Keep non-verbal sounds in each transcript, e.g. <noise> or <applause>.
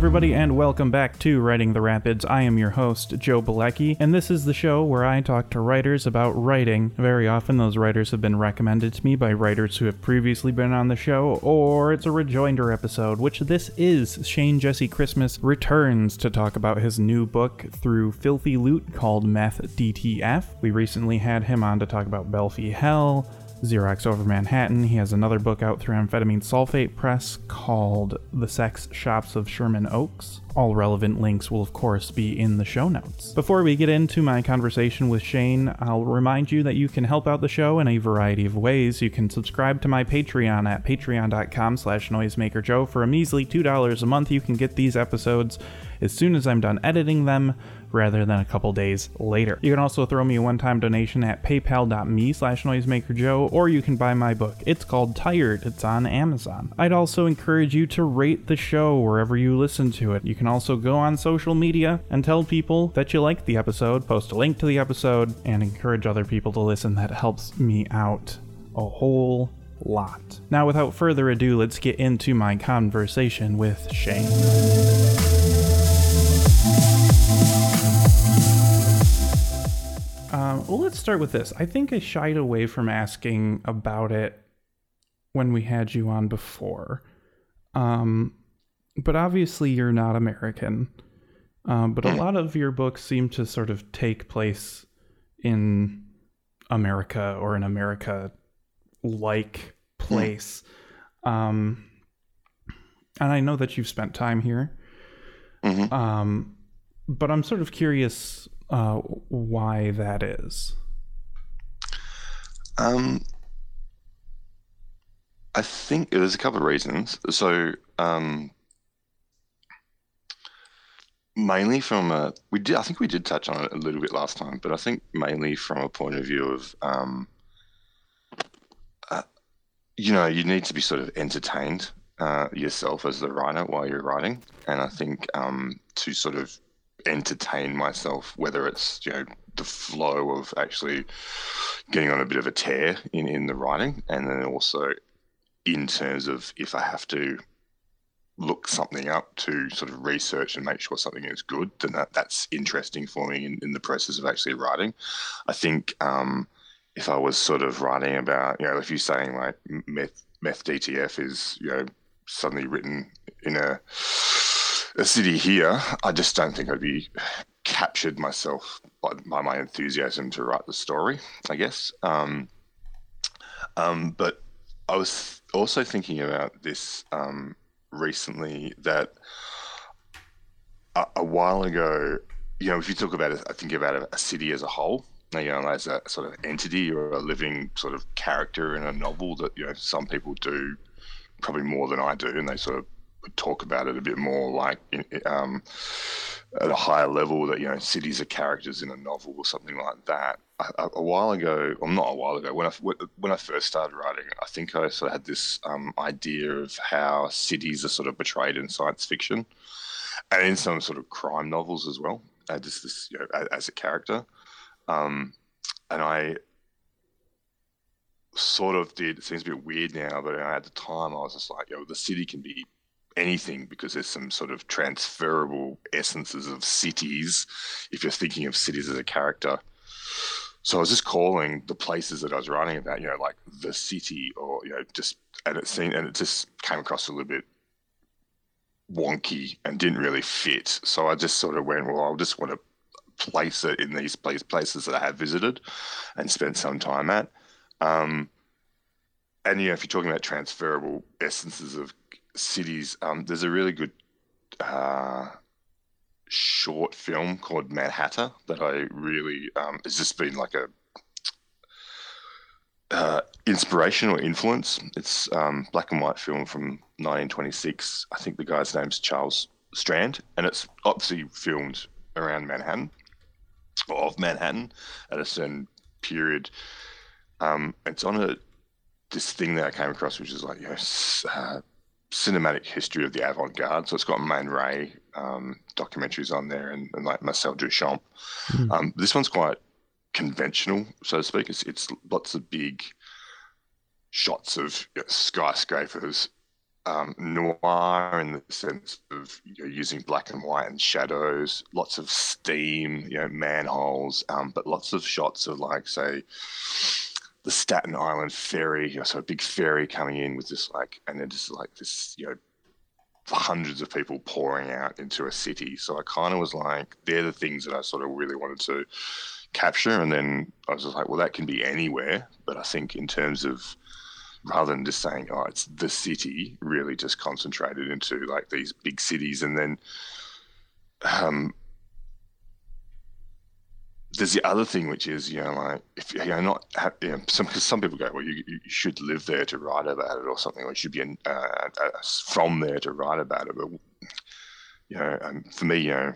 everybody, and welcome back to Writing the Rapids. I am your host, Joe Bielecki, and this is the show where I talk to writers about writing. Very often, those writers have been recommended to me by writers who have previously been on the show, or it's a rejoinder episode, which this is. Shane Jesse Christmass returns to talk about his new book through Filthy Loot called Meth DTF. We recently had him on to talk about Belfie Hell. Xerox over Manhattan. He has another book out through Amphetamine Sulfate Press called The Sex Shops of Sherman Oaks. All relevant links will, of course, be in the show notes. Before we get into my conversation with Shane, I'll remind you that you can help out the show in a variety of ways. You can subscribe to my Patreon at patreon.com slash noisemakerjoe. For a measly $2 a month, you can get these episodes as soon as I'm done editing them rather than a couple days later. You can also throw me a one-time donation at paypal.me slash noisemakerjoe, or you can buy my book. It's called Tired. It's on Amazon. I'd also encourage you to rate the show wherever you listen to it. You can also go on social media and tell people that you liked the episode, post a link to the episode, and encourage other people to listen. That helps me out a whole lot. Now, without further ado, let's get into my conversation with Shane. Um, well, let's start with this. I think I shied away from asking about it when we had you on before. Um, but obviously, you're not American. Um, but a lot of your books seem to sort of take place in America or an America like place. Um, and I know that you've spent time here. Mhm. Um, but I'm sort of curious uh, why that is. Um, I think there's a couple of reasons. So, um, mainly from a we did I think we did touch on it a little bit last time, but I think mainly from a point of view of um, uh, you know, you need to be sort of entertained uh, yourself as the writer while you're writing, and I think um, to sort of entertain myself, whether it's you know the flow of actually getting on a bit of a tear in in the writing, and then also in terms of if I have to look something up to sort of research and make sure something is good, then that, that's interesting for me in, in the process of actually writing. I think um, if I was sort of writing about, you know, if you're saying like meth, meth DTF is, you know, suddenly written in a a city here, I just don't think I'd be captured myself by, by my enthusiasm to write the story. I guess. Um, um, but I was also thinking about this um, recently that a, a while ago, you know, if you talk about it, I think about a, a city as a whole, you know, as a sort of entity or a living sort of character in a novel that you know some people do probably more than I do, and they sort of talk about it a bit more like um, at a higher level that you know cities are characters in a novel or something like that. A, a while ago, well, not a while ago, when I when I first started writing, I think I sort of had this um, idea of how cities are sort of portrayed in science fiction, and in some sort of crime novels as well. Uh, just this, you know, as, a character, um, and I sort of did. It seems a bit weird now, but at the time, I was just like, "Yo, the city can be anything because there's some sort of transferable essences of cities if you're thinking of cities as a character. So I was just calling the places that I was writing about, you know, like the city or, you know, just, and it seemed, and it just came across a little bit wonky and didn't really fit. So I just sort of went, well, I'll just want to place it in these place, places that I have visited and spent some time at. Um, and, you know, if you're talking about transferable essences of cities, um, there's a really good uh, short film called Manhattan that I really um, has just been like a uh, inspiration or influence. It's um, black and white film from 1926. I think the guy's name's Charles Strand, and it's obviously filmed around Manhattan or of Manhattan at a certain period. Um, it's on a this thing that I came across, which is like you know, uh, cinematic history of the avant-garde. So it's got Man Ray um, documentaries on there and, and like Marcel Duchamp. Mhm. Um, this one's quite conventional, so to speak. It's, it's lots of big shots of you know, skyscrapers um, noir in the sense of you know, using black and white and shadows, lots of steam, you know, manholes, um, but lots of shots of like say the Staten Island ferry, you know, so a big ferry coming in with this like, and then just like this, you know, hundreds of people pouring out into a city. So I kind of was like, they're the things that I sort of really wanted to capture. And then I was just like, well, that can be anywhere. But I think in terms of rather than just saying, oh, it's the city, really just concentrated into like these big cities. And then um, there's the other thing, which is, you know, like, if you're not, you know, some, cause some people go, well, you, you should live there to write about it or something, or you should be in, uh, from there to write about it. But, you know, um, for me, you know,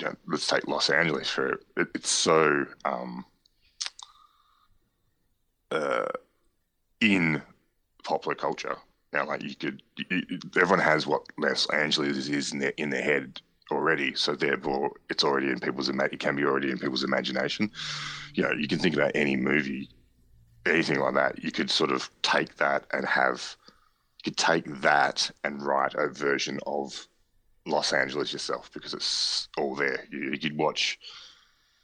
you know, let's take Los Angeles for it, it's so, um, uh, in popular culture. Now, like you could, you, everyone has what Los Angeles is in their in their head already, so therefore it's already in people's it can be already in people's imagination. You know, you can think about any movie, anything like that. You could sort of take that and have, you could take that and write a version of Los Angeles yourself because it's all there. You, you could watch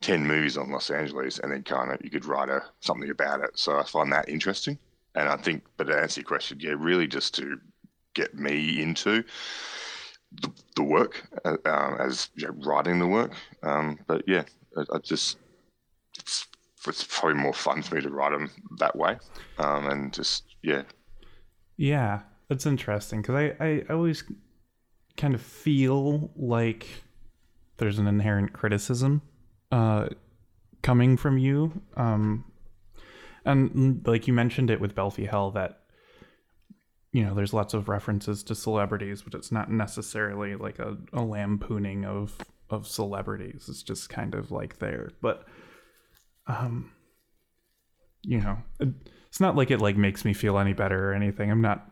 10 movies on Los Angeles and then kind of you could write a something about it. So I find that interesting. And I think, but to answer your question, yeah, really just to get me into the, the work uh, um, as you know, writing the work. Um, but yeah, I, I, just it's it's probably more fun for me to write them that way, um, and just yeah. Yeah, that's interesting because I, I always kind of feel like there's an inherent criticism uh, coming from you. Um, and like you mentioned it with Belfie Hell that you know there's lots of references to celebrities but it's not necessarily like a, a lampooning of of celebrities. It's just kind of like there. But um you know it's not like it like makes me feel any better or anything. I'm not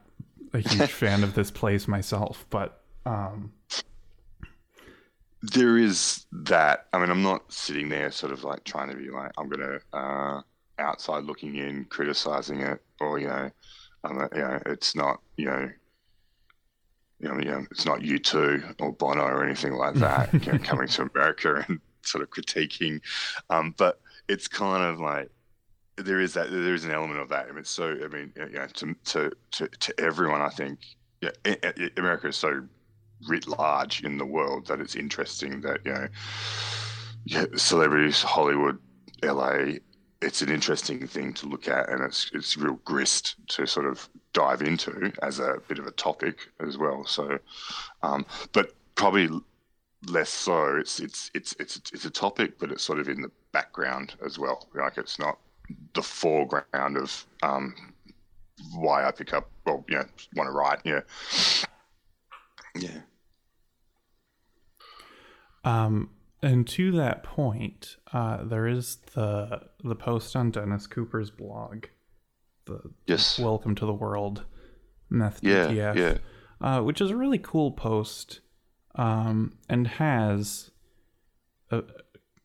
a huge <laughs> fan of this place myself but um there is that. I mean i'm not sitting there sort of like trying to be like i'm gonna uh outside looking in, criticizing it, or you know, um, you know, it's not you know, you know, you know it's not U2 or Bono or anything like <laughs> that you know, coming to America and sort of critiquing, um, but it's kind of like there is that there is an element of that. I mean, so I mean, you know, to to to, to everyone, I think, yeah, America is so writ large in the world that it's interesting that you know, yeah, celebrities, Hollywood, LA, it's an interesting thing to look at, and it's it's real grist to sort of dive into as a bit of a topic as well. So, um, but probably less so. It's it's it's it's it's a topic, but it's sort of in the background as well. Like it's not the foreground of um, why I pick up. Well, you know, want to write. Yeah, yeah. Um, and to that point, uh, there is the the post on Dennis Cooper's blog. The yes. Welcome to the World Meth yeah, DTF, yeah. Uh, which is a really cool post, um, and has a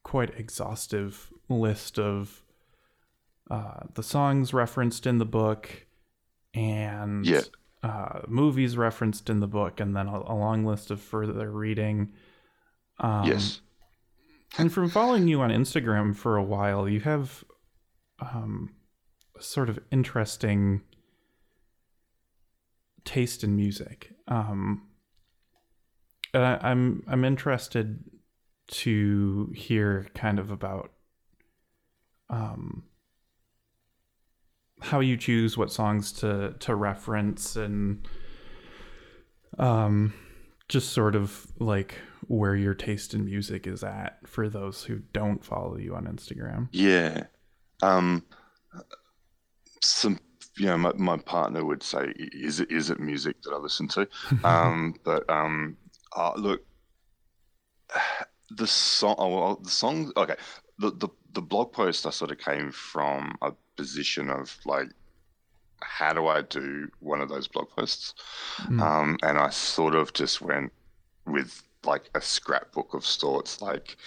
quite exhaustive list of uh, the songs referenced in the book and yeah. uh, movies referenced in the book, and then a, a long list of further reading. Um, yes. And from following you on Instagram for a while, you have um, a sort of interesting taste in music. Um, I'm I'm interested to hear kind of about um, how you choose what songs to to reference and um, just sort of like where your taste in music is at for those who don't follow you on Instagram. Yeah. Um, some, you know, my, my partner would say, is it, is it music that I listen to? <laughs> um, but, um, uh, look, the song, oh, well, the song, okay. The, the, the blog post I sort of came from a position of like, how do I do one of those blog posts? Mm. Um, and I sort of just went with like a scrapbook of sorts, like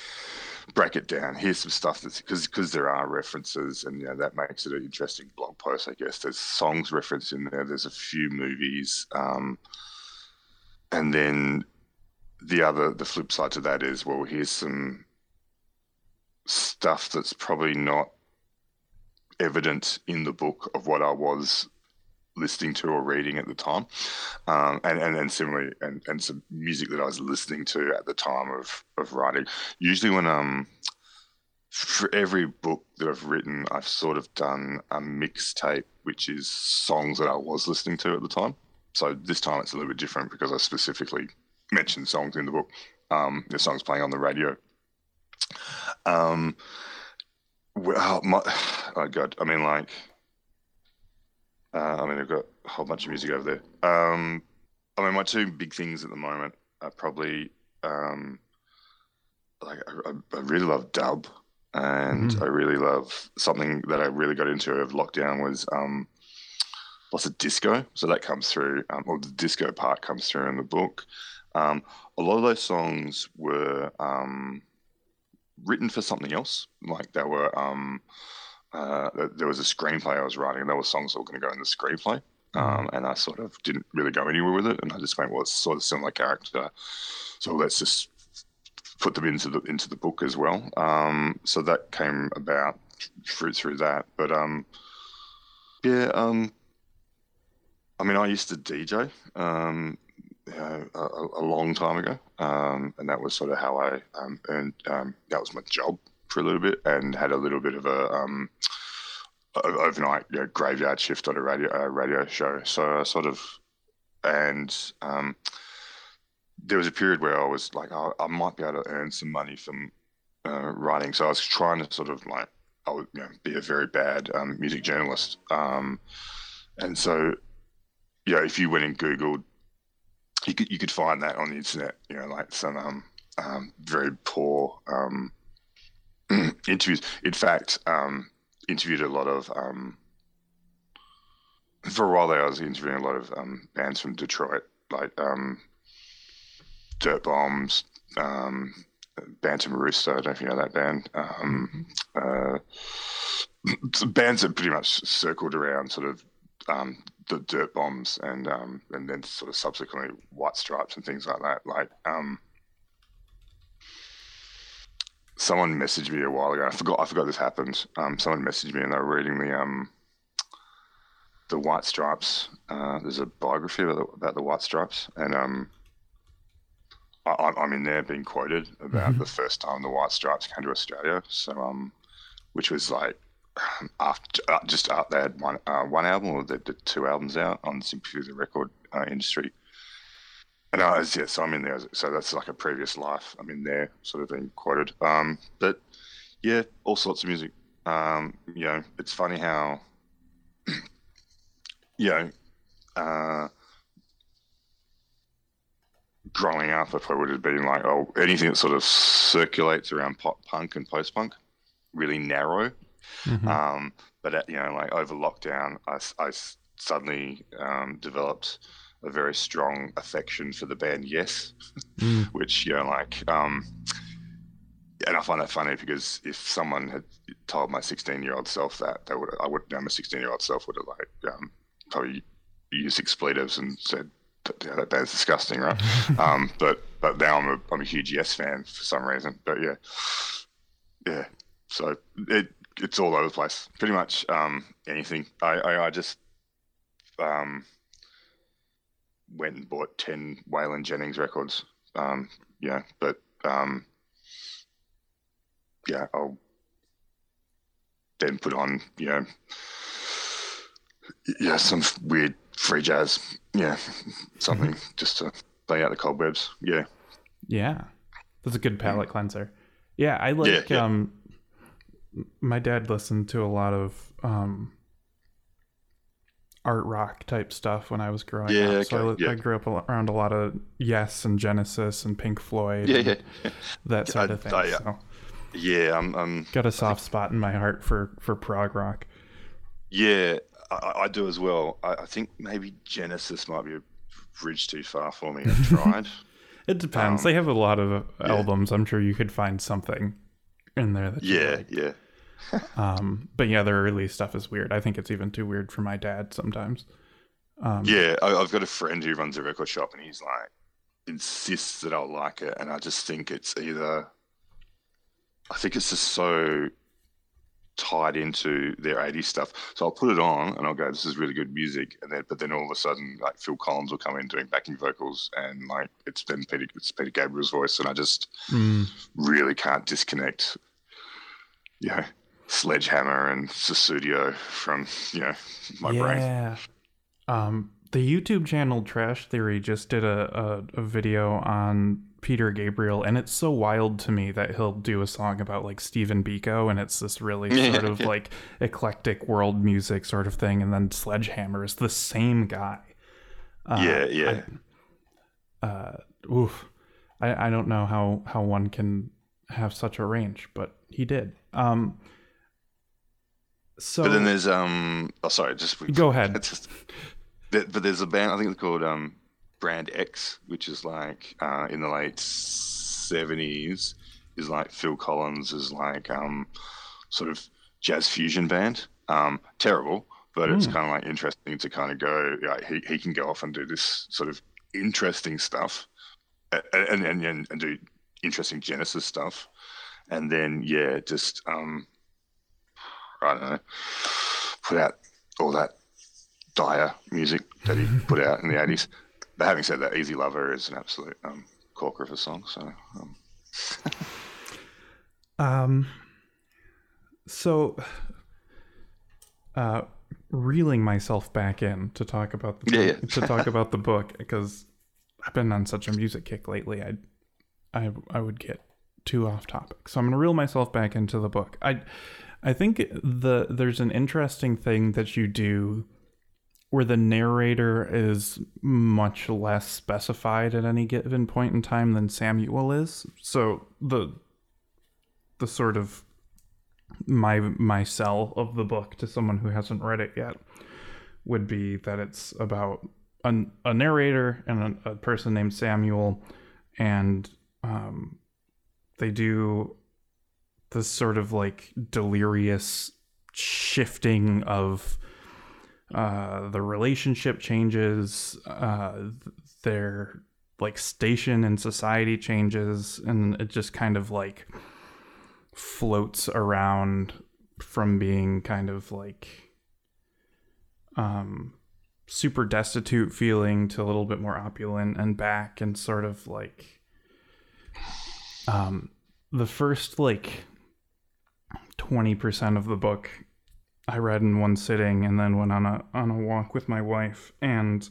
break it down. Here's some stuff that's because because there are references, and you know that makes it an interesting blog post. I guess there's songs referenced in there. There's a few movies, um, and then the other the flip side to that is well, here's some stuff that's probably not evident in the book of what I was listening to or reading at the time, um, and and similarly, and and some music that I was listening to at the time of of writing. Usually, when um for every book that I've written, I've sort of done a mixtape, which is songs that I was listening to at the time. So this time it's a little bit different because I specifically mentioned songs in the book. Um, the songs playing on the radio. Um, well, my, <sighs> oh god, I mean, like uh, I mean, I've got a whole bunch of music over there. Um, I mean, my two big things at the moment are probably um, like I, I, really love dub, and mm-hmm. I really love something that I really got into of lockdown was um, lots of disco. So that comes through, um, or the disco part comes through in the book. Um, a lot of those songs were um, written for something else, like they were. Uh, there was a screenplay I was writing, and there were songs that were going to go in the screenplay. Um, and I sort of didn't really go anywhere with it, and I just went, well, it's sort of similar character, so let's just put them into the into the book as well. Um, so that came about through through that. But um, yeah, um, I mean, I used to DJ um, you know, a, a, long time ago, um, and that was sort of how I um, earned. Um, that was my job for a little bit and had a little bit of a um, overnight you know, graveyard shift on a radio radio show. So I sort of and um, there was a period where I was like, oh, I might be able to earn some money from uh, writing. So I was trying to sort of like I would you know, be a very bad um, music journalist. Um, and so, yeah, if you went and Googled, you could you could find that on the internet. You know, like some um, um, very poor um, <clears throat> interviews. In fact, um, interviewed a lot of. Um, for a while there, I was interviewing a lot of um, bands from Detroit, like um, Dirtbombs, um, Bantam Rooster. I don't know if you know that band. Um, uh, <clears throat> bands that pretty much circled around sort of um, the Dirtbombs and um, and then sort of subsequently White Stripes and things like that. Like um, someone messaged me a while ago. I forgot. I forgot this happened. Um, someone messaged me and they were reading the um, the White Stripes. Uh, there's a biography about the, about the White Stripes, and um, I, am in there being quoted about mm-hmm. the first time the White Stripes came to Australia. So um, which was like <sighs> after uh, just out they had one uh, one album or the, the two albums out on Sympathy the Record uh, Industry and I was, yeah, so I'm in there. So that's like a previous life. I'm in there, sort of being quoted. Um, but yeah, all sorts of music. Um, you know, it's funny how, <clears throat> you know, uh, growing up, if I would have been like, oh, anything that sort of circulates around pop punk and post punk, really narrow. Mm-hmm. Um, but at, you know, like over lockdown, I, I suddenly um, developed a very strong affection for the band Yes, mm. <laughs> which you know, like, um, and I find that funny because if someone had told my 16 year old self that, they would, I would, know, my 16 year old self would have like um, probably used expletives and said, yeah, that band's disgusting, right? <laughs> um, but but now I'm a I'm a huge Yes fan for some reason. But yeah, yeah. So it it's all over the place. Pretty much um, anything. I, I, I just um, went and bought 10 Waylon Jennings records. Um, yeah, but um, yeah, I'll then put on, you know, yeah, some weird free jazz. Yeah, something mm-hmm. just to lay out the cobwebs. Yeah. Yeah. That's a good palate cleanser. Yeah, I like yeah, yeah. um my dad listened to a lot of um art rock type stuff when I was growing yeah, up. So I, yeah. I, grew up around a lot of Yes and Genesis and Pink Floyd. Yeah, yeah. That sort I, of thing. I, so. Yeah, I'm, I'm, got a soft spot in my heart for for prog rock. Yeah, I, I do as well. I, think maybe Genesis might be a bridge too far for me. I've tried. <laughs> it depends. Um, they have a lot of albums. I'm sure you could find something in there. That Yeah, like. yeah. <laughs> Um, but yeah, their early stuff is weird. I think it's even too weird for my dad sometimes. Um, Yeah, I, I've got a friend who runs a record shop, and he's like insists that I'll like it, and I just think it's either. I think it's just so tied into their 80s stuff. So I'll put it on and I'll go, this is really good music. And then, but then all of a sudden, like Phil Collins will come in doing backing vocals and like it's then Peter, it's Peter Gabriel's voice. And I just mm, really can't disconnect, you know, Sledgehammer and Sussudio from, you know, my brain. yeah. Um, the YouTube channel Trash Theory just did a, a, a video on Peter Gabriel, and it's so wild to me that he'll do a song about like Stephen Biko, and it's this really <laughs> sort of like eclectic world music sort of thing, and then Sledgehammer is the same guy. Uh, yeah, yeah. I, uh, oof. I, I don't know how, how one can have such a range, but he did. Um, so But then there's um oh sorry just Go ahead. Just, but there's a band I think it's called um Brand X which is like uh, in the late seventies is like Phil Collins is like um sort of jazz fusion band um terrible but it's Hmm. kind of like interesting to kind of go yeah he he can go off and do this sort of interesting stuff and and and, and do interesting Genesis stuff and then yeah just um I don't know, put out all that dire music that he put out in the 80s. But having said that, Easy Lover is an absolute um, corker of a song. So, um, Um. So, uh, reeling myself back in to talk about the Yeah, yeah. to talk about the book because I've been on such a music kick lately. I, I, I would get too off topic. So I'm gonna reel myself back into the book. I, I think the there's an interesting thing that you do where the narrator is much less specified at any given point in time than Samuel is. So the the sort of my my sell of the book to someone who hasn't read it yet would be that it's about a, a narrator and a, a person named Samuel, and um, they do this sort of like delirious shifting of uh, the relationship changes, uh, their like station in society changes, and it just kind of like floats around from being kind of like um super destitute feeling to a little bit more opulent and back and sort of like um the first like 20% of the book I read in one sitting and then went on a on a walk with my wife and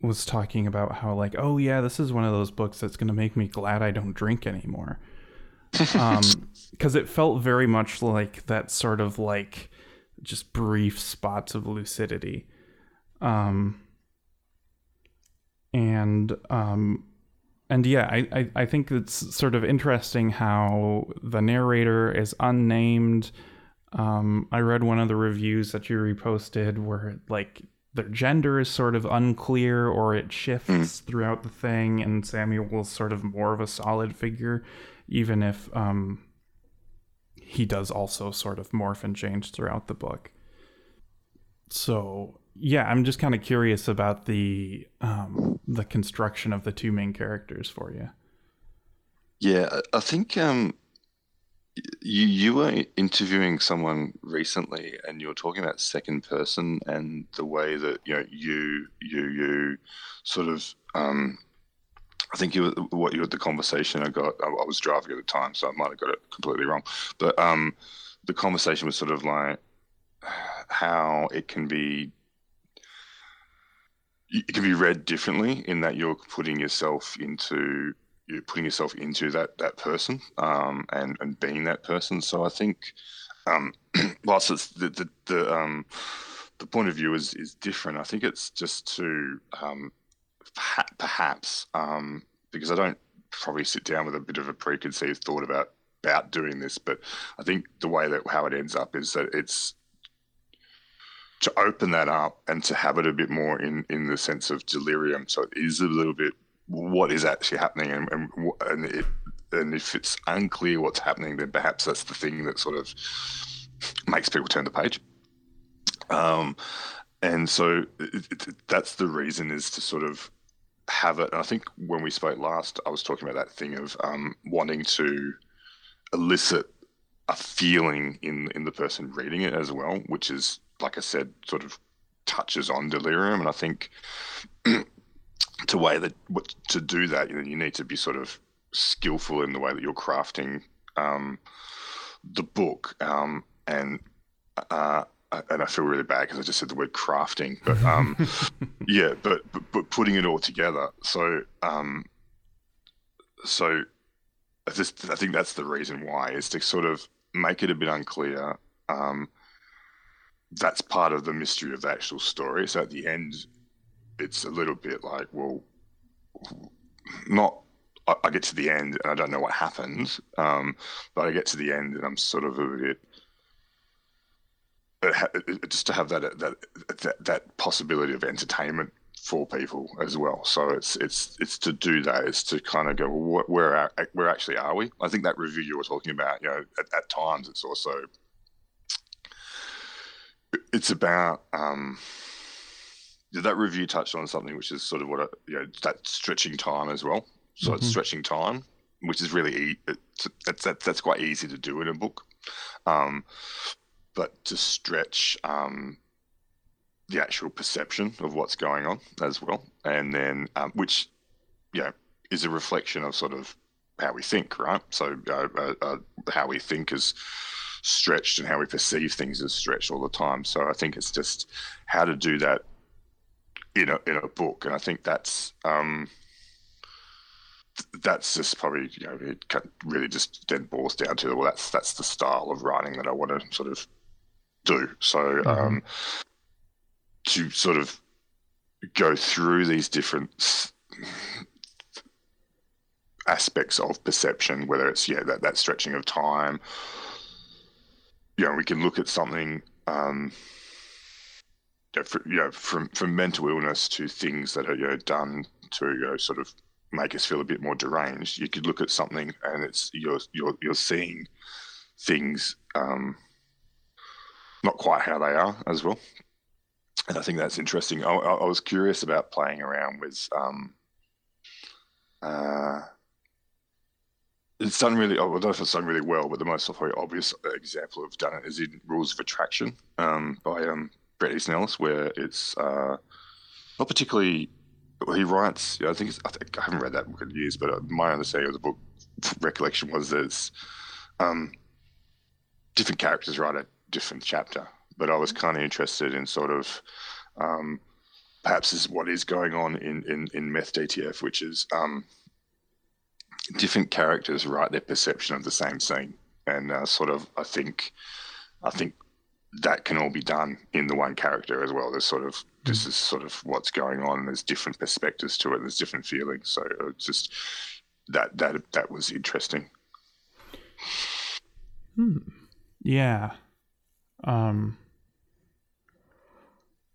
was talking about how like oh yeah this is one of those books that's going to make me glad I don't drink anymore. <laughs> Um because it felt very much like that sort of like just brief spots of lucidity. Um and um and yeah I, I i think it's sort of interesting how the narrator is unnamed. Um i read one of the reviews that you reposted where like their gender is sort of unclear or it shifts throughout the thing and samuel's sort of more of a solid figure even if um he does also sort of morph and change throughout the book. So yeah i'm just kind of curious about the um the construction of the two main characters for you yeah, I- think um, you you were interviewing someone recently, and you were talking about second person and the way that you know you you you sort of um, I think you were, what you had the conversation I got. I, I was driving at the time, so I might have got it completely wrong. But um, the conversation was sort of like <sighs> how it can be. It can be read differently in that you're putting yourself into you're putting yourself into that that person um, and and being that person. So I think um, <clears throat> whilst it's the the, the um, the point of view is is different, I think it's just to um, perhaps um, because I don't probably sit down with a bit of a preconceived thought about about doing this, but I think the way that how it ends up is that it's to open that up and to have it a bit more in in the sense of delirium. So it is a little bit what is actually happening and and, and it and if it's unclear what's happening, then perhaps that's the thing that sort of makes people turn the page. Um, and so it, it, that's the reason is to sort of have it. And I think when we spoke last, I was talking about that thing of um, wanting to elicit a feeling in in the person reading it as well, which is like I said, sort of touches on delirium. And I think <clears throat> to way that to do that, you know, you need to be sort of skillful in the way that you're crafting um, the book. Um, and uh, and I feel really bad because I just said the word crafting, but um, <laughs> yeah, but, but, but putting it all together. So um, so I just I think that's the reason why is to sort of make it a bit unclear. Um, that's part of the mystery of the actual story. So at the end, it's a little bit like, well, not. I, I get to the end and I don't know what happens, um, but I get to the end and I'm sort of a bit just to have that, that that that possibility of entertainment for people as well. So it's it's it's to do that. It's to kind of go well, where where actually are we? I think that review you were talking about, you know, at, at times it's also it's about um, that review touched on something which is sort of what you know that stretching time as well. So mm-hmm. it's stretching time, which is really it's, it's, that's that's quite easy to do in a book. Um, but to stretch um, the actual perception of what's going on as well, and then um, which, you know, is a reflection of sort of how we think, right? So uh, uh, uh, how we think is stretched and how we perceive things as stretched all the time. So I think it's just how to do that in a in a book, and I think that's um, that's just probably you know it really just then boils down to well that's that's the style of writing that I want to sort of do. So mm-hmm. um, to sort of go through these different aspects of perception, whether it's yeah that that stretching of time. You know, we can look at something. Um, you know, for, you know, from from mental illness to things that are you know done to you know, sort of make us feel a bit more deranged. You could look at something and it's you're you're you're seeing things um, not quite how they are as well. And I think that's interesting. I, I was curious about playing around with. Um, uh, it's done really. I don't know if it's done really well, but the most obvious example of done it is in Rules of Attraction um, by um, Bret Easton Ellis, where it's uh, not particularly. He writes. I think, I think I haven't read that book in years, but uh, my understanding of the book <laughs> recollection was that um, different characters write a different chapter. But I was mm-hmm. kind of interested in sort of um, perhaps is what is going on in, in, in Meth DTF, which is um, different characters write their perception of the same scene, and uh, sort of I think I think that can all be done in the one character as well. There's sort of this is sort of what's going on. There's different perspectives to it. There's different feelings. So it's just that that that was interesting. Hmm. Yeah. Um,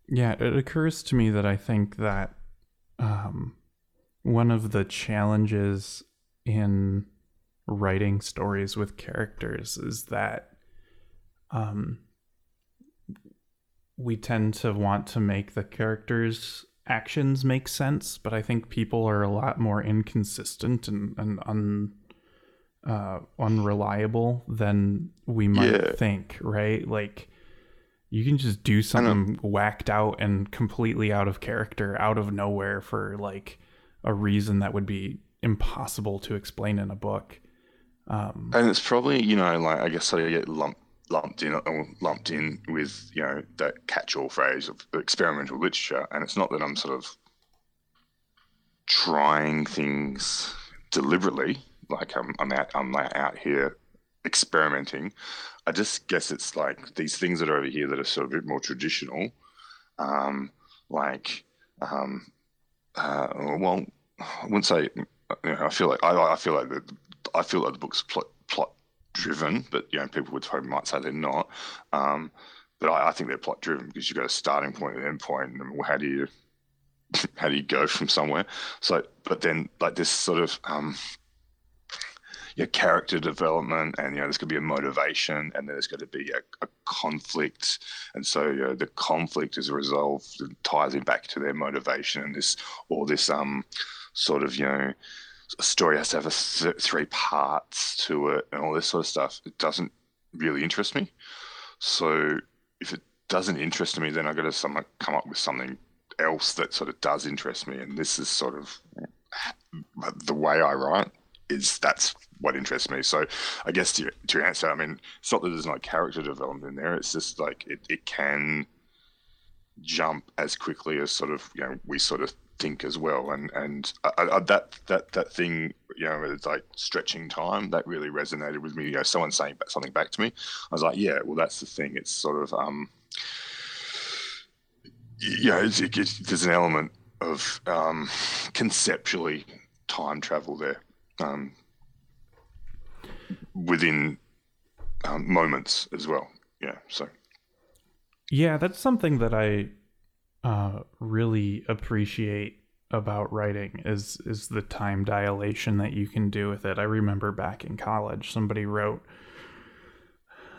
yeah, it occurs to me that I think that um, one of the challenges in writing stories with characters is that um, we tend to want to make the characters' actions make sense, but I think people are a lot more inconsistent and, and un, uh, unreliable than we might yeah. think, right? Like you can just do something whacked out and completely out of character, out of nowhere for like a reason that would be impossible to explain in a book. Um, and it's probably you know like I guess I get lumped lumped in or lumped in with you know that catch-all phrase of experimental literature, and it's not that I'm sort of trying things deliberately like I'm I'm out I'm out here experimenting. I just guess it's like these things that are over here that are sort of a bit more traditional, um, like um, uh, well, I wouldn't say. You know, I feel like I, I feel like the, I feel like the book's plot, plot driven, but you know people would probably might say they're not. Um, but I, I, think they're plot driven because you've got a starting point and end point, and how do you <laughs> how do you go from somewhere? So, but then like this sort of um, your character development, and you know there's going to be a motivation, and there's going to be a, a conflict, and so you know, the conflict is resolved, and ties it back to their motivation, and this or this um sort of you know a story has to have a th- three parts to it, and all this sort of stuff. It doesn't really interest me. So if it doesn't interest me, then I've got to some, come up with something else that sort of does interest me. And this is sort of the way I write is that's what interests me. So I guess to, to answer, I mean, it's not that there's no character development in there. It's just like it, it can jump as quickly as sort of, you know, we sort of think as well. And, and I, I, that, that, that thing, you know, it's like stretching time that really resonated with me. You know, someone saying something back to me, I was like, yeah, well, that's the thing. It's sort of, um, yeah, it's, it, it's, there's an element of um, conceptually time travel there um, within um, moments as well. Yeah, so. Yeah, that's something that I uh, really appreciate about writing is is the time dilation that you can do with it. I remember back in college, somebody wrote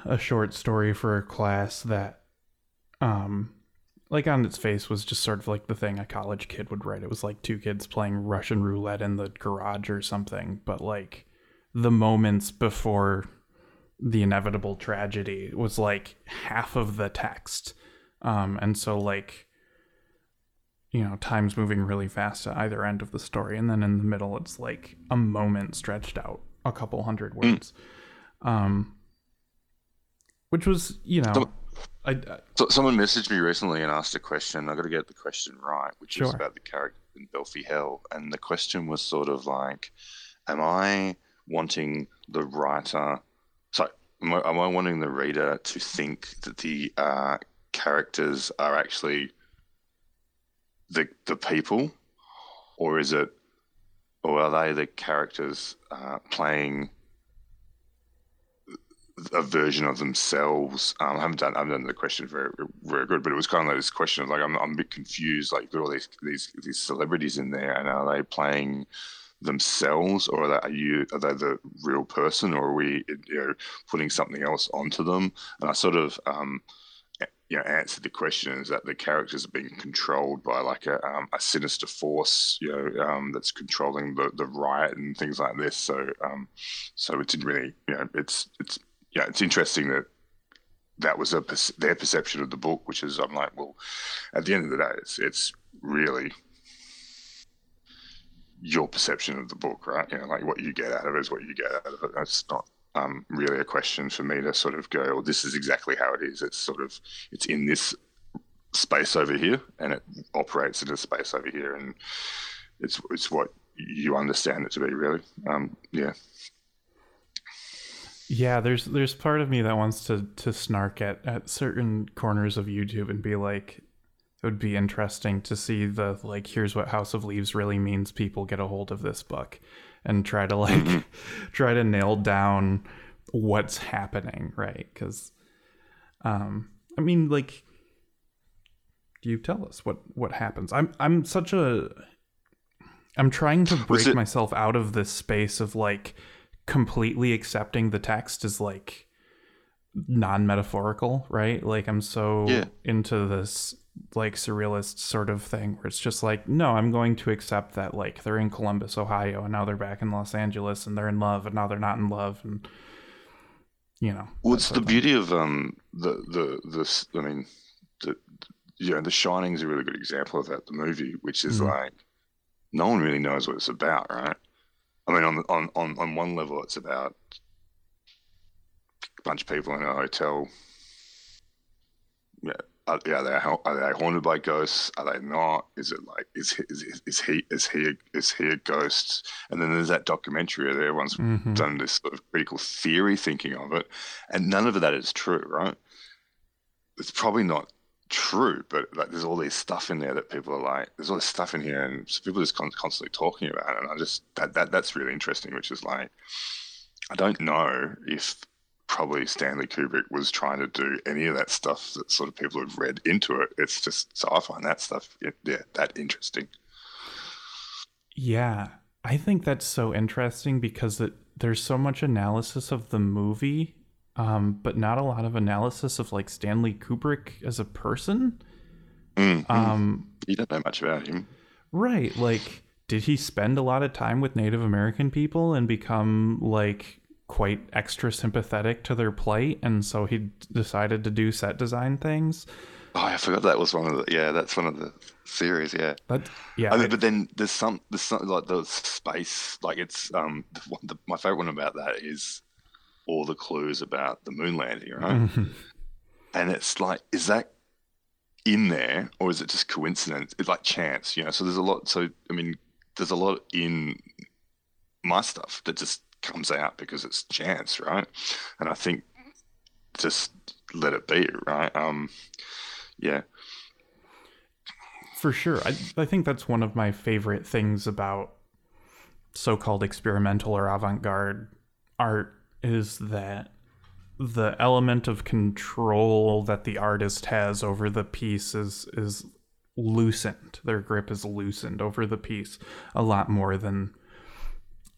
a short story for a class that um like on its face was just sort of like the thing a college kid would write. It was like two kids playing Russian roulette in the garage or something, but like the moments before the inevitable tragedy was like half of the text. Um, and so like you know, time's moving really fast at either end of the story, and then in the middle it's like a moment stretched out a couple hundred hmm. words. Mm. Um which was, you know, I, I, so someone messaged me recently and asked a question. I've got to get the question right, which sure. is about the character in Belfie Hell, and the question was sort of like, "Am I wanting the writer? So, am I, am I wanting the reader to think that the uh, characters are actually the the people, or is it, or are they the characters uh, playing?" a version of themselves. Um, I haven't done I haven't done the question very very good, but it was kind of like this question of like I'm I'm a bit confused. Like got all these these these celebrities in there, and are they playing themselves, or are, they, are you are they the real person, or are we you know putting something else onto them? And I sort of um, you know answered the question is that the characters are being controlled by like a, um, a sinister force you know um, that's controlling the, the riot and things like this so um, so it didn't really you know it's it's yeah, it's interesting that that was a their perception of the book, which is I'm like, well, at the end of the day, it's it's really your perception of the book, right? You know, like what you get out of it is what you get out of it. That's not um, really a question for me to sort of go, well, this is exactly how it is. It's sort of it's in this space over here, and it operates in a space over here, and it's it's what you understand it to be, really. Um, yeah. Yeah, there's there's part of me that wants to to snark at at certain corners of YouTube and be like, it would be interesting to see the like here's what House of Leaves really means. People get a hold of this book and try to like mm-hmm. <laughs> try to nail down what's happening, right? Because, um, I mean, like, you tell us what what happens. I'm I'm such a I'm trying to break myself out of this space of like completely accepting the text is like non-metaphorical right like i'm so yeah. into this like surrealist sort of thing where it's just like no i'm going to accept that like they're in columbus ohio and now they're back in los angeles and they're in love and now they're not in love and you know well it's the beauty of um the the this i mean the you know the shining is a really good example of that the movie which is mm-hmm. like no one really knows what it's about right I mean, on on on on one level, it's about a bunch of people in a hotel. Yeah, are, yeah, are they are they haunted by ghosts? Are they not? Is it like is is is he is he is he a ghost? And then there's that documentary where everyone's mm-hmm. done this sort of critical theory thinking of it, and none of that is true, right? It's probably not true, but like there's all this stuff in there that people are like, there's all this stuff in here, and people are just constantly talking about it. And I just that that that's really interesting, which is like, I don't know if probably Stanley Kubrick was trying to do any of that stuff that sort of people have read into it. It's just so I find that stuff yeah that interesting. Yeah, I think that's so interesting because it there's so much analysis of the movie, um, but not a lot of analysis of like Stanley Kubrick as a person. Mm, Um, you don't know much about him. right, like did he spend a lot of time with Native American people and become like quite extra sympathetic to their plight, and so he decided to do set design things? Oh, I forgot that was one of the. Yeah, that's one of the series. Yeah. But yeah, I mean, I- but then there's some, there's some like the space, like it's um, the, one- the, my favorite one about that is all the clues about the moon landing, right? Mhm. And it's like, is that in there or is it just coincidence? It's like chance, you know? So there's a lot. So I mean, there's a lot in my stuff that just comes out because it's chance, right? And I think just let it be, right? Um, yeah. For sure. I, I think that's one of my favorite things about so called experimental or avant garde art is that the element of control that the artist has over the piece is, is loosened. Their grip is loosened over the piece a lot more than,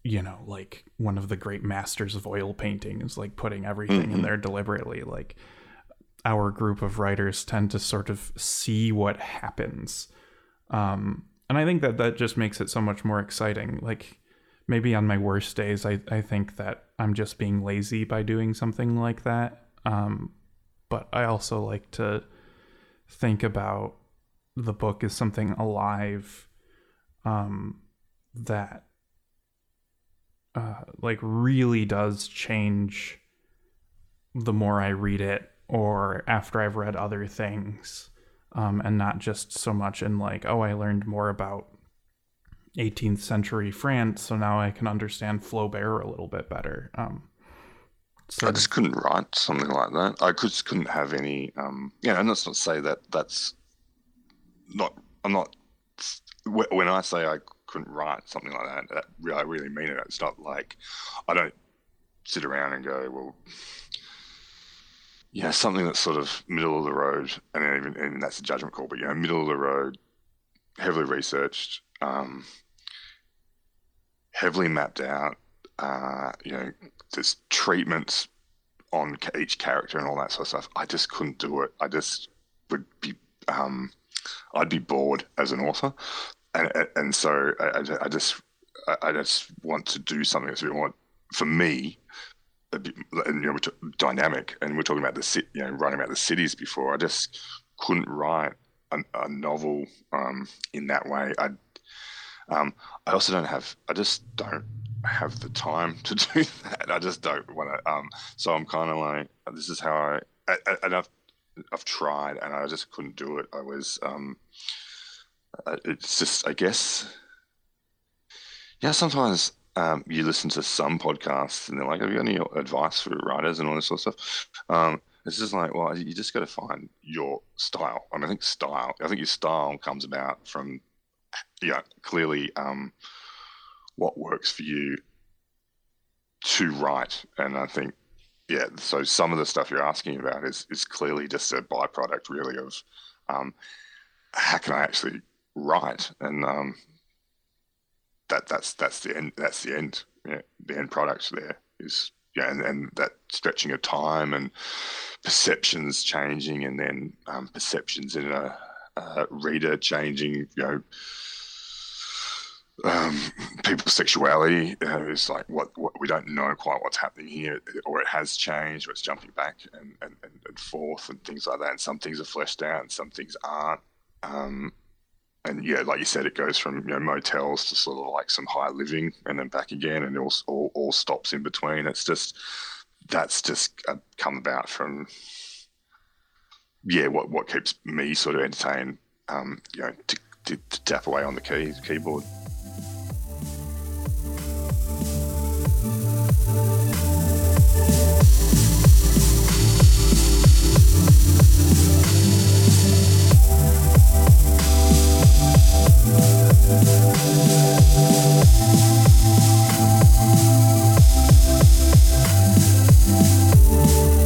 you know, like one of the great masters of oil painting is like putting everything in Mhm. there deliberately. Like, our group of writers tend to sort of see what happens um, and i think that that just makes it so much more exciting like maybe on my worst days i, I think that i'm just being lazy by doing something like that um, but i also like to think about the book as something alive um, that uh, like really does change the more I read it or after I've read other things, um, and not just so much in like, oh, I learned more about 18th century France, so now I can understand Flaubert a little bit better. Um, so I just couldn't write something like that. I just couldn't have any. Um, you know, and that's not say that that's not. I'm not. When I say I couldn't write something like that, that re- I really mean it. It's not like I don't sit around and go, well, yeah, something that's sort of middle of the road, and even and that's a judgment call. But you know, middle of the road, heavily researched, um, heavily mapped out. Uh, you know, there's treatments on each character and all that sort of stuff. I just couldn't do it. I just would be, um, I'd be bored as an author, and and- so I, I- just I- just want to do something that's a bit more for me. Bit, and you know, t- dynamic, and we're talking about the city, you know, writing about the cities before. I just couldn't write a, a novel um, in that way. I um, I also don't have. I just don't have the time to <laughs> do that. I just don't want to. Um, so I'm kind of like, this is how I, I, and I've, I've tried, and I just couldn't do it. I was, um, it's just, I guess, yeah. Sometimes um, you listen to some podcasts, and they're like, "Have you got any advice for writers and all this sort of stuff?" Um, it's just like, well, you just got to find your style. Mean, I think style. I think your style comes about from, yeah, clearly. Um, what works for you to write. And I think, yeah, so some of the stuff you're asking about is, is clearly just a byproduct, really, of um, how can I actually write? And um, that that's that's the end. That's the end. Yeah, the end product there is yeah, and, and that stretching of time and perceptions changing, and then um, perceptions in a, a reader changing. You know, um, people's sexuality is like what, what we don't know quite what's happening here, or it has changed, or it's jumping back and, and, and, and forth, and things like that. And some things are fleshed out, and some things aren't. Um, and yeah, like you said, it goes from you know motels to sort of like some high living, and then back again, and all all, all stops in between. It's just that's just uh, come about from yeah, what what keeps me sort of entertained, um, you know, to, to, to tap away on the key keyboard. Thank you